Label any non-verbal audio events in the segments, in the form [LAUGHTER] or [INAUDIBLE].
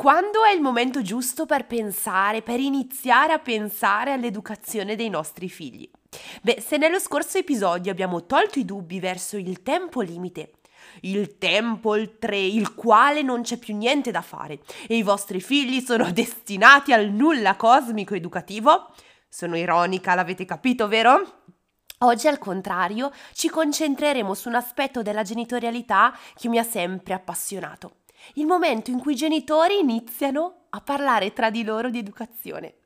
Quando è il momento giusto per pensare, per iniziare a pensare all'educazione dei nostri figli? Beh, se nello scorso episodio abbiamo tolto i dubbi verso il tempo limite, il tempo oltre il quale non c'è più niente da fare e i vostri figli sono [LAUGHS] destinati al nulla cosmico educativo, sono ironica, l'avete capito, vero? Oggi al contrario ci concentreremo su un aspetto della genitorialità che mi ha sempre appassionato. Il momento in cui i genitori iniziano a parlare tra di loro di educazione.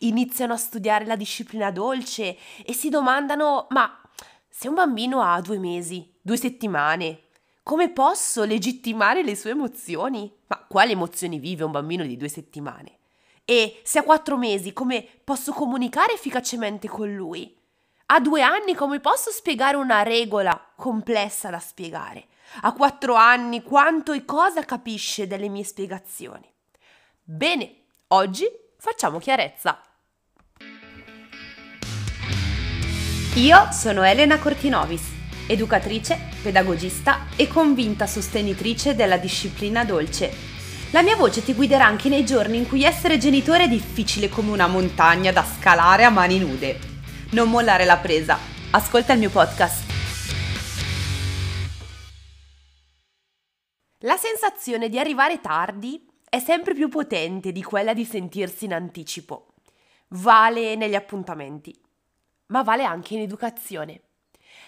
Iniziano a studiare la disciplina dolce e si domandano ma se un bambino ha due mesi, due settimane, come posso legittimare le sue emozioni? Ma quali emozioni vive un bambino di due settimane? E se ha quattro mesi, come posso comunicare efficacemente con lui? A due anni come posso spiegare una regola complessa da spiegare? A quattro anni quanto e cosa capisce delle mie spiegazioni? Bene, oggi facciamo chiarezza. Io sono Elena Cortinovis, educatrice, pedagogista e convinta sostenitrice della disciplina dolce. La mia voce ti guiderà anche nei giorni in cui essere genitore è difficile come una montagna da scalare a mani nude. Non mollare la presa. Ascolta il mio podcast. Sensazione di arrivare tardi è sempre più potente di quella di sentirsi in anticipo. Vale negli appuntamenti, ma vale anche in educazione.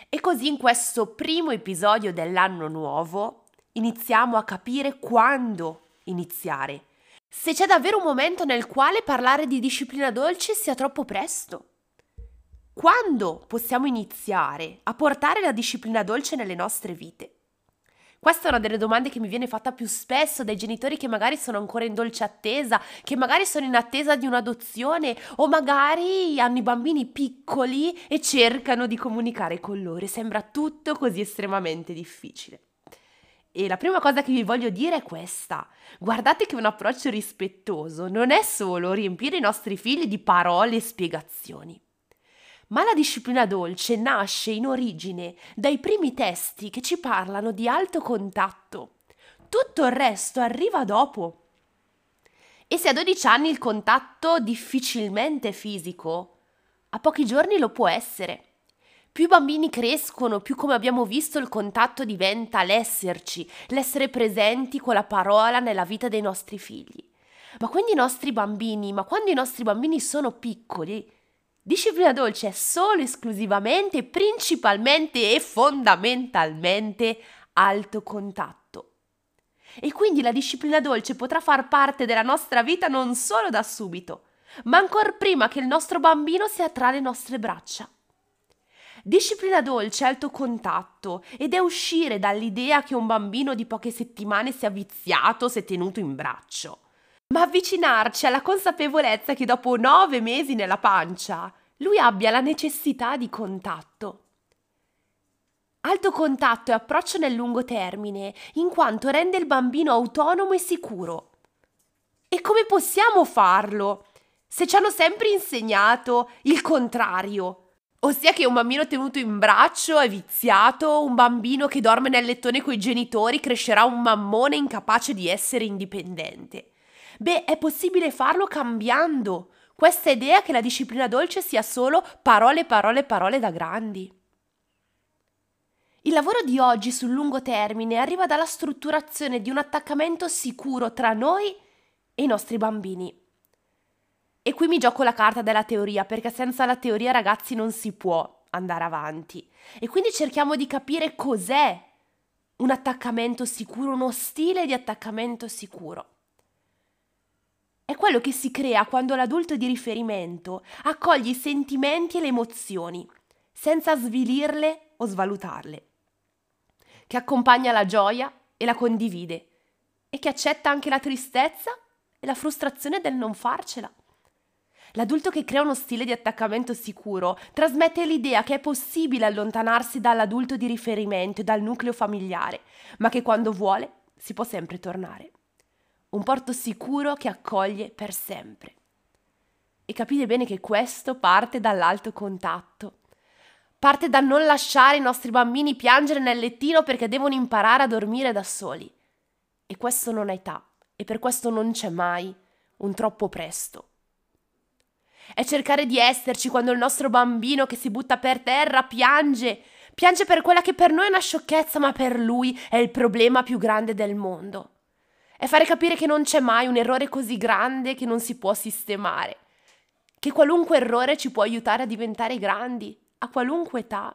E così in questo primo episodio dell'anno nuovo iniziamo a capire quando iniziare. Se c'è davvero un momento nel quale parlare di disciplina dolce sia troppo presto. Quando possiamo iniziare a portare la disciplina dolce nelle nostre vite? Questa è una delle domande che mi viene fatta più spesso dai genitori che magari sono ancora in dolce attesa, che magari sono in attesa di un'adozione o magari hanno i bambini piccoli e cercano di comunicare con loro. Sembra tutto così estremamente difficile. E la prima cosa che vi voglio dire è questa. Guardate che un approccio rispettoso non è solo riempire i nostri figli di parole e spiegazioni ma la disciplina dolce nasce in origine dai primi testi che ci parlano di alto contatto. Tutto il resto arriva dopo. E se a 12 anni il contatto difficilmente fisico, a pochi giorni lo può essere. Più i bambini crescono, più come abbiamo visto il contatto diventa l'esserci, l'essere presenti con la parola nella vita dei nostri figli. Ma quindi i nostri bambini, ma quando i nostri bambini sono piccoli, Disciplina dolce è solo esclusivamente, principalmente e fondamentalmente alto contatto. E quindi la disciplina dolce potrà far parte della nostra vita non solo da subito, ma ancora prima che il nostro bambino sia tra le nostre braccia. Disciplina dolce è alto contatto ed è uscire dall'idea che un bambino di poche settimane sia viziato se tenuto in braccio ma avvicinarci alla consapevolezza che dopo nove mesi nella pancia lui abbia la necessità di contatto. Alto contatto e approccio nel lungo termine, in quanto rende il bambino autonomo e sicuro. E come possiamo farlo? Se ci hanno sempre insegnato il contrario, ossia che un bambino tenuto in braccio è viziato, un bambino che dorme nel lettone coi genitori crescerà un mammone incapace di essere indipendente. Beh, è possibile farlo cambiando questa idea che la disciplina dolce sia solo parole, parole, parole da grandi. Il lavoro di oggi sul lungo termine arriva dalla strutturazione di un attaccamento sicuro tra noi e i nostri bambini. E qui mi gioco la carta della teoria, perché senza la teoria ragazzi non si può andare avanti. E quindi cerchiamo di capire cos'è un attaccamento sicuro, uno stile di attaccamento sicuro è quello che si crea quando l'adulto di riferimento accoglie i sentimenti e le emozioni, senza svilirle o svalutarle, che accompagna la gioia e la condivide e che accetta anche la tristezza e la frustrazione del non farcela. L'adulto che crea uno stile di attaccamento sicuro trasmette l'idea che è possibile allontanarsi dall'adulto di riferimento e dal nucleo familiare, ma che quando vuole si può sempre tornare un porto sicuro che accoglie per sempre. E capite bene che questo parte dall'alto contatto. Parte dal non lasciare i nostri bambini piangere nel lettino perché devono imparare a dormire da soli. E questo non ha età e per questo non c'è mai un troppo presto. È cercare di esserci quando il nostro bambino che si butta per terra piange, piange per quella che per noi è una sciocchezza, ma per lui è il problema più grande del mondo. È fare capire che non c'è mai un errore così grande che non si può sistemare, che qualunque errore ci può aiutare a diventare grandi, a qualunque età,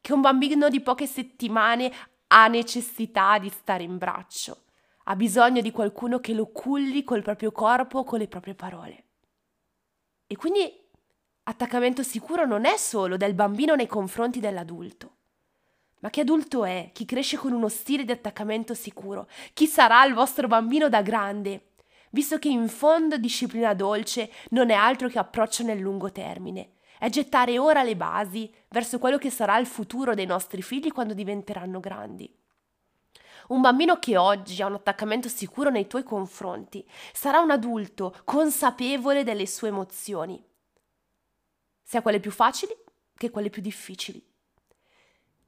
che un bambino di poche settimane ha necessità di stare in braccio, ha bisogno di qualcuno che lo culli col proprio corpo, con le proprie parole. E quindi attaccamento sicuro non è solo del bambino nei confronti dell'adulto. Ma che adulto è chi cresce con uno stile di attaccamento sicuro? Chi sarà il vostro bambino da grande? Visto che in fondo disciplina dolce non è altro che approccio nel lungo termine. È gettare ora le basi verso quello che sarà il futuro dei nostri figli quando diventeranno grandi. Un bambino che oggi ha un attaccamento sicuro nei tuoi confronti sarà un adulto consapevole delle sue emozioni, sia quelle più facili che quelle più difficili.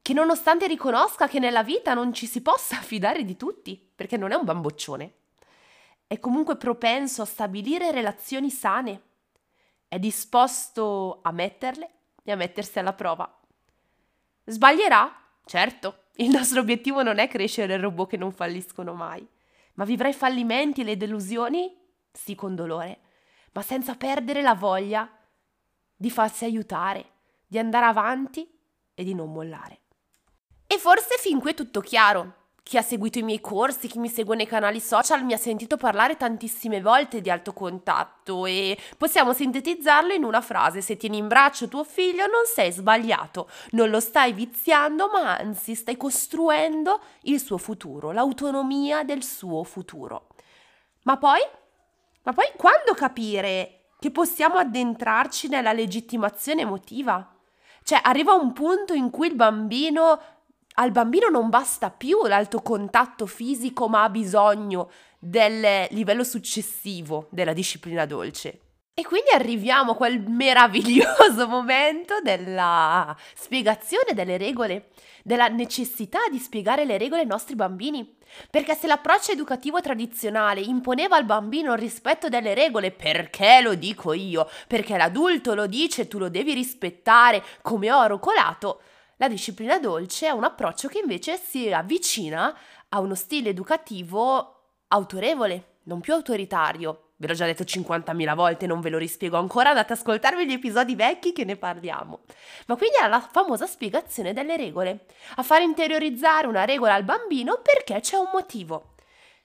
Che nonostante riconosca che nella vita non ci si possa [LAUGHS] fidare di tutti, perché non è un bamboccione, è comunque propenso a stabilire relazioni sane, è disposto a metterle e a mettersi alla prova. Sbaglierà? Certo, il nostro obiettivo non è crescere robot che non falliscono mai, ma vivrai fallimenti e le delusioni? Sì, con dolore, ma senza perdere la voglia di farsi aiutare, di andare avanti e di non mollare. E forse fin qui è tutto chiaro. Chi ha seguito i miei corsi, chi mi segue nei canali social mi ha sentito parlare tantissime volte di alto contatto e possiamo sintetizzarlo in una frase: se tieni in braccio tuo figlio non sei sbagliato, non lo stai viziando, ma anzi stai costruendo il suo futuro, l'autonomia del suo futuro. Ma poi? Ma poi quando capire che possiamo addentrarci nella legittimazione emotiva? Cioè arriva un punto in cui il bambino al bambino non basta più l'alto contatto fisico, ma ha bisogno del livello successivo della disciplina dolce. E quindi arriviamo a quel meraviglioso [LAUGHS] momento della spiegazione delle regole, della necessità di spiegare le regole ai nostri bambini. Perché se l'approccio educativo tradizionale imponeva al bambino il rispetto delle regole, perché lo dico io? Perché l'adulto lo dice, tu lo devi rispettare come oro colato, la disciplina dolce è un approccio che invece si avvicina a uno stile educativo autorevole, non più autoritario. Ve l'ho già detto 50.000 volte, non ve lo rispiego ancora, andate ad ascoltarvi gli episodi vecchi che ne parliamo. Ma quindi è la famosa spiegazione delle regole, a far interiorizzare una regola al bambino perché c'è un motivo.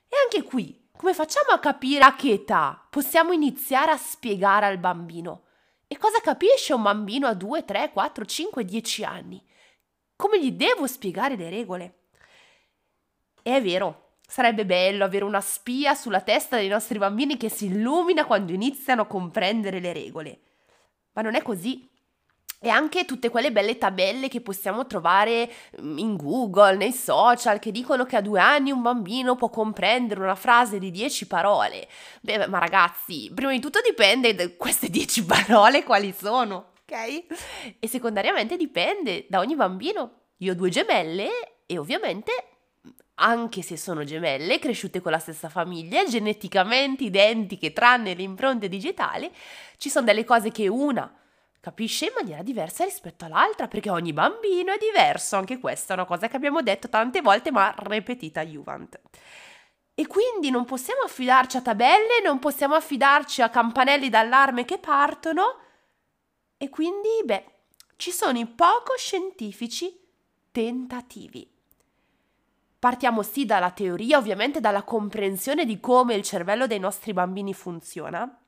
E anche qui, come facciamo a capire a che età possiamo iniziare a spiegare al bambino? E cosa capisce un bambino a 2, 3, 4, 5, 10 anni? Come gli devo spiegare le regole? E è vero, sarebbe bello avere una spia sulla testa dei nostri bambini che si illumina quando iniziano a comprendere le regole. Ma non è così. E anche tutte quelle belle tabelle che possiamo trovare mm, in Google, nei social, che dicono che a due anni un bambino può comprendere una frase di dieci parole. Beh, ma ragazzi, prima di tutto dipende da queste dieci [LAUGHS] parole quali sono E secondariamente dipende da ogni bambino. Io ho due gemelle e ovviamente anche se sono gemelle, cresciute con la stessa famiglia, geneticamente identiche tranne le impronte digitali, ci sono delle cose che una capisce in maniera diversa rispetto all'altra, perché ogni bambino è diverso, anche questa è una cosa che abbiamo detto tante volte, ma ripetita Juvent. E quindi non possiamo affidarci a tabelle, non possiamo affidarci a campanelli d'allarme che partono, e quindi, beh, ci sono i poco scientifici tentativi. Partiamo sì dalla teoria, ovviamente dalla comprensione di come il cervello dei nostri bambini funziona,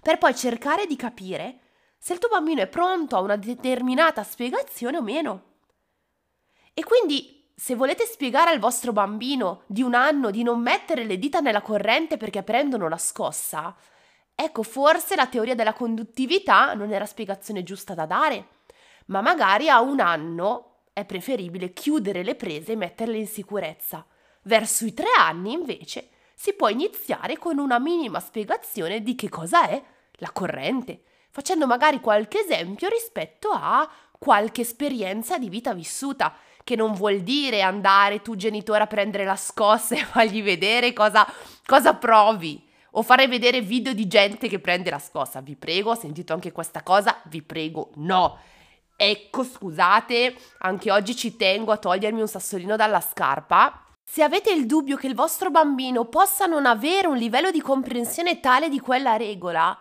per poi cercare di capire se il tuo bambino è pronto a una determinata spiegazione o meno. E quindi, se volete spiegare al vostro bambino di un anno di non mettere le dita nella corrente perché prendono la scossa, Ecco, forse la teoria della conduttività non è la spiegazione giusta da dare, ma magari a un anno è preferibile chiudere le prese e metterle in sicurezza. Verso i tre anni, invece, si può iniziare con una minima spiegazione di che cosa è la corrente, facendo magari qualche esempio rispetto a qualche esperienza di vita vissuta, che non vuol dire andare tu genitore a prendere la scossa e fargli vedere cosa, cosa provi o fare vedere video di gente che prende la scossa. Vi prego, ho sentito anche questa cosa, vi prego, no. Ecco, scusate, anche oggi ci tengo a togliermi un sassolino dalla scarpa. Se avete il dubbio che il vostro bambino possa non avere un livello di comprensione tale di quella regola,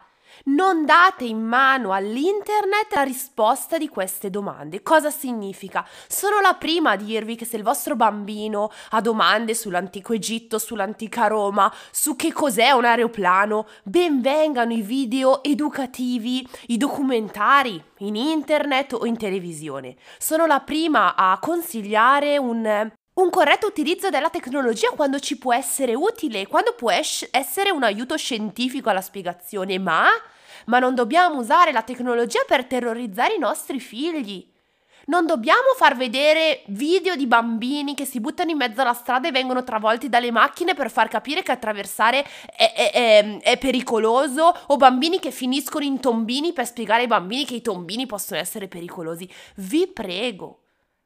non date in mano all'internet la risposta di queste domande. Cosa significa? Sono la prima a dirvi che se il vostro bambino ha domande sull'antico Egitto, sull'antica Roma, su che cos'è un aeroplano, ben vengano i video educativi, i documentari in internet o in televisione. Sono la prima a consigliare un un corretto utilizzo della tecnologia quando ci può essere utile, quando può es- essere un aiuto scientifico alla spiegazione, ma, ma non dobbiamo usare la tecnologia per terrorizzare i nostri figli. Non dobbiamo far vedere video di bambini che si buttano in mezzo alla strada e vengono travolti dalle macchine per far capire che attraversare è, è, è, è, pericoloso o bambini che finiscono in tombini per spiegare ai bambini che i tombini possono essere pericolosi. Vi prego.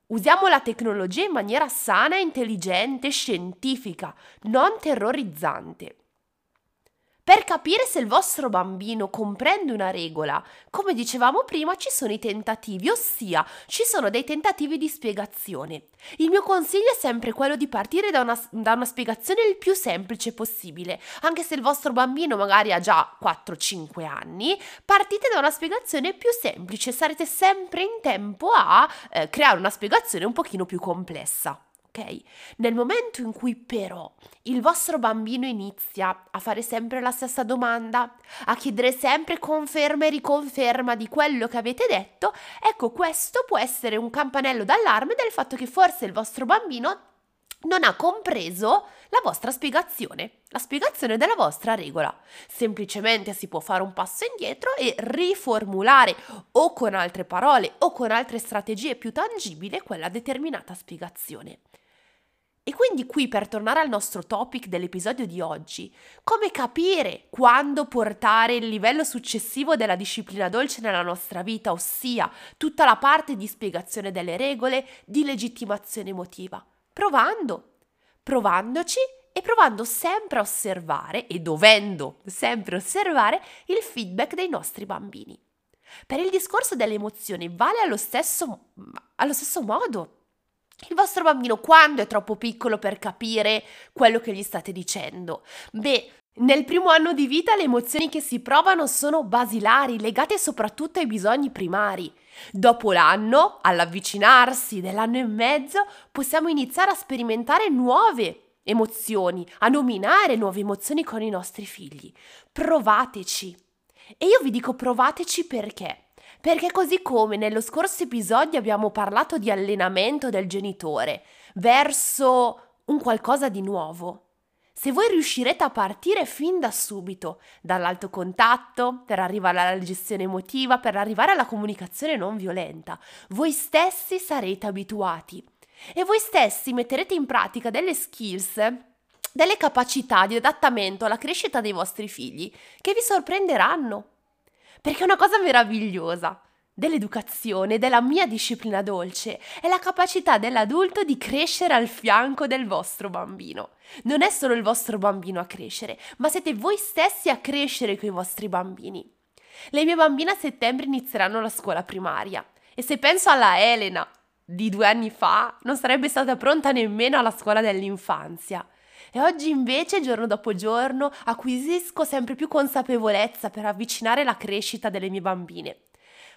Usiamo la tecnologia in maniera sana, intelligente, scientifica, non terrorizzante. Per capire se il vostro bambino comprende una regola, come dicevamo prima, ci sono i tentativi, ossia ci sono dei tentativi di spiegazione. Il mio consiglio è sempre quello di partire da una, da una spiegazione il più semplice possibile, anche se il vostro bambino magari ha già 4-5 anni, partite da una spiegazione più semplice, sarete sempre in tempo a eh, creare una spiegazione un pochino più complessa ok? Nel momento in cui però il vostro bambino inizia a fare sempre la stessa domanda, a chiedere sempre conferma e riconferma di quello che avete detto, ecco questo può essere un campanello d'allarme del fatto che forse il vostro bambino non ha compreso la vostra spiegazione, la spiegazione della vostra regola. Semplicemente si può fare un passo indietro e riformulare o con altre parole o con altre strategie più tangibili quella determinata spiegazione. E quindi qui per tornare al nostro topic dell'episodio di oggi, come capire quando portare il livello successivo della disciplina dolce nella nostra vita, ossia tutta la parte di spiegazione delle regole, di legittimazione emotiva? Provando, provandoci e provando sempre a osservare e dovendo sempre osservare il feedback dei nostri bambini. Per il discorso delle emozioni vale allo stesso, allo stesso modo il vostro bambino quando è troppo piccolo per capire quello che gli state dicendo? Beh, nel primo anno di vita le emozioni che si provano sono basilari, legate soprattutto ai bisogni primari. Dopo l'anno, all'avvicinarsi dell'anno e mezzo, possiamo iniziare a sperimentare nuove emozioni, a nominare nuove emozioni con i nostri figli. Provateci. E io vi dico provateci perché? Perché così come nello scorso episodio abbiamo parlato di allenamento del genitore verso un qualcosa di nuovo, se voi riuscirete a partire fin da subito dall'alto contatto per arrivare alla gestione emotiva, per arrivare alla comunicazione non violenta, voi stessi sarete abituati e voi stessi metterete in pratica delle skills delle capacità di adattamento alla crescita dei vostri figli che vi sorprenderanno. Perché una cosa meravigliosa dell'educazione, della mia disciplina dolce, è la capacità dell'adulto di crescere al fianco del vostro bambino. Non è solo il vostro bambino a crescere, ma siete voi stessi a crescere con i vostri bambini. Le mie bambine a settembre inizieranno la scuola primaria e se penso alla Elena di due anni fa, non sarebbe stata pronta nemmeno alla scuola dell'infanzia. E oggi invece, giorno dopo giorno, acquisisco sempre più consapevolezza per avvicinare la crescita delle mie bambine.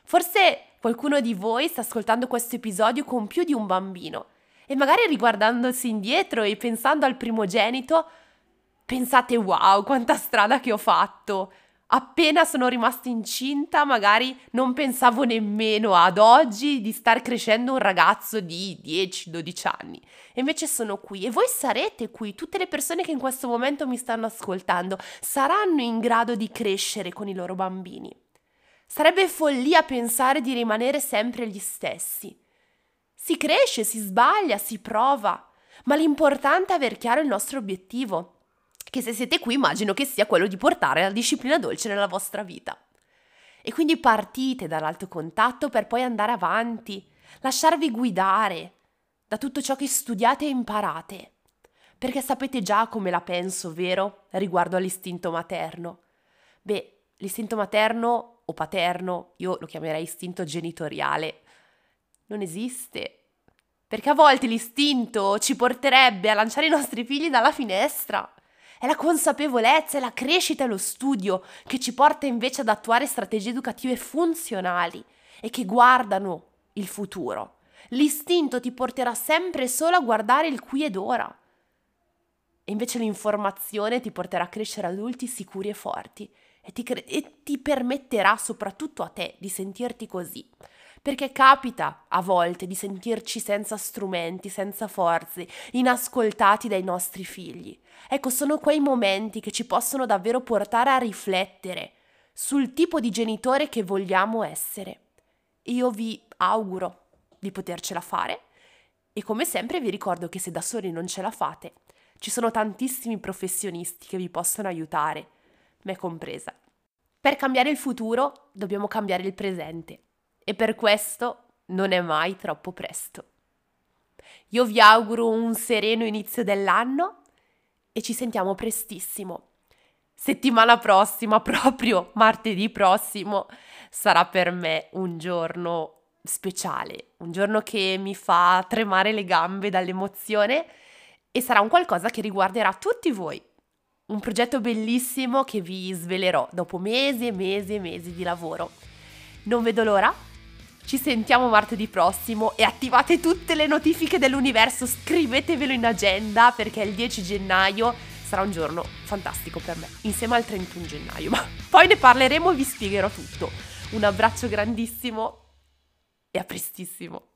Forse qualcuno di voi sta ascoltando questo episodio con più di un bambino e magari riguardandosi indietro e pensando al primogenito, pensate wow, quanta strada che ho fatto. Appena sono rimasta incinta, magari non pensavo nemmeno ad oggi di star crescendo un ragazzo di 10-12 anni. E invece sono qui e voi sarete qui, tutte le persone che in questo momento mi stanno ascoltando saranno in grado di crescere con i loro bambini. Sarebbe follia pensare di rimanere sempre gli stessi. Si cresce, si sbaglia, si prova, ma l'importante è aver chiaro il nostro obiettivo che se siete qui immagino che sia quello di portare la disciplina dolce nella vostra vita. E quindi partite dall'alto contatto per poi andare avanti, lasciarvi guidare da tutto ciò che studiate e imparate, perché sapete già come la penso, vero, riguardo all'istinto materno. Beh, l'istinto materno o paterno, io lo chiamerei istinto genitoriale, non esiste. Perché a volte l'istinto ci porterebbe a lanciare i nostri figli dalla finestra. È la consapevolezza, è la crescita e lo studio che ci porta invece ad attuare strategie educative funzionali e che guardano il futuro. L'istinto ti porterà sempre solo a guardare il qui ed ora. E invece l'informazione ti porterà a crescere adulti sicuri e forti e ti, cre- e ti permetterà soprattutto a te di sentirti così perché capita a volte di sentirci senza strumenti, senza forze, inascoltati dai nostri figli. Ecco, sono quei momenti che ci possono davvero portare a riflettere sul tipo di genitore che vogliamo essere. Io vi auguro di potercela fare e come sempre vi ricordo che se da soli non ce la fate, ci sono tantissimi professionisti che vi possono aiutare, me compresa. Per cambiare il futuro dobbiamo cambiare il presente e per questo non è mai troppo presto. Io vi auguro un sereno inizio dell'anno e ci sentiamo prestissimo. Settimana prossima, [LAUGHS] proprio martedì prossimo, sarà per me un giorno speciale, un giorno che mi fa tremare le gambe dall'emozione e sarà un qualcosa che riguarderà tutti voi. Un progetto bellissimo che vi svelerò dopo mesi e mesi e mesi di lavoro. Non vedo l'ora ci sentiamo martedì prossimo e attivate tutte le notifiche dell'universo, scrivetevelo in agenda perché il 10 gennaio sarà un giorno fantastico per me, insieme al 31 gennaio, ma poi ne parleremo e vi spiegherò tutto. Un abbraccio grandissimo e a prestissimo.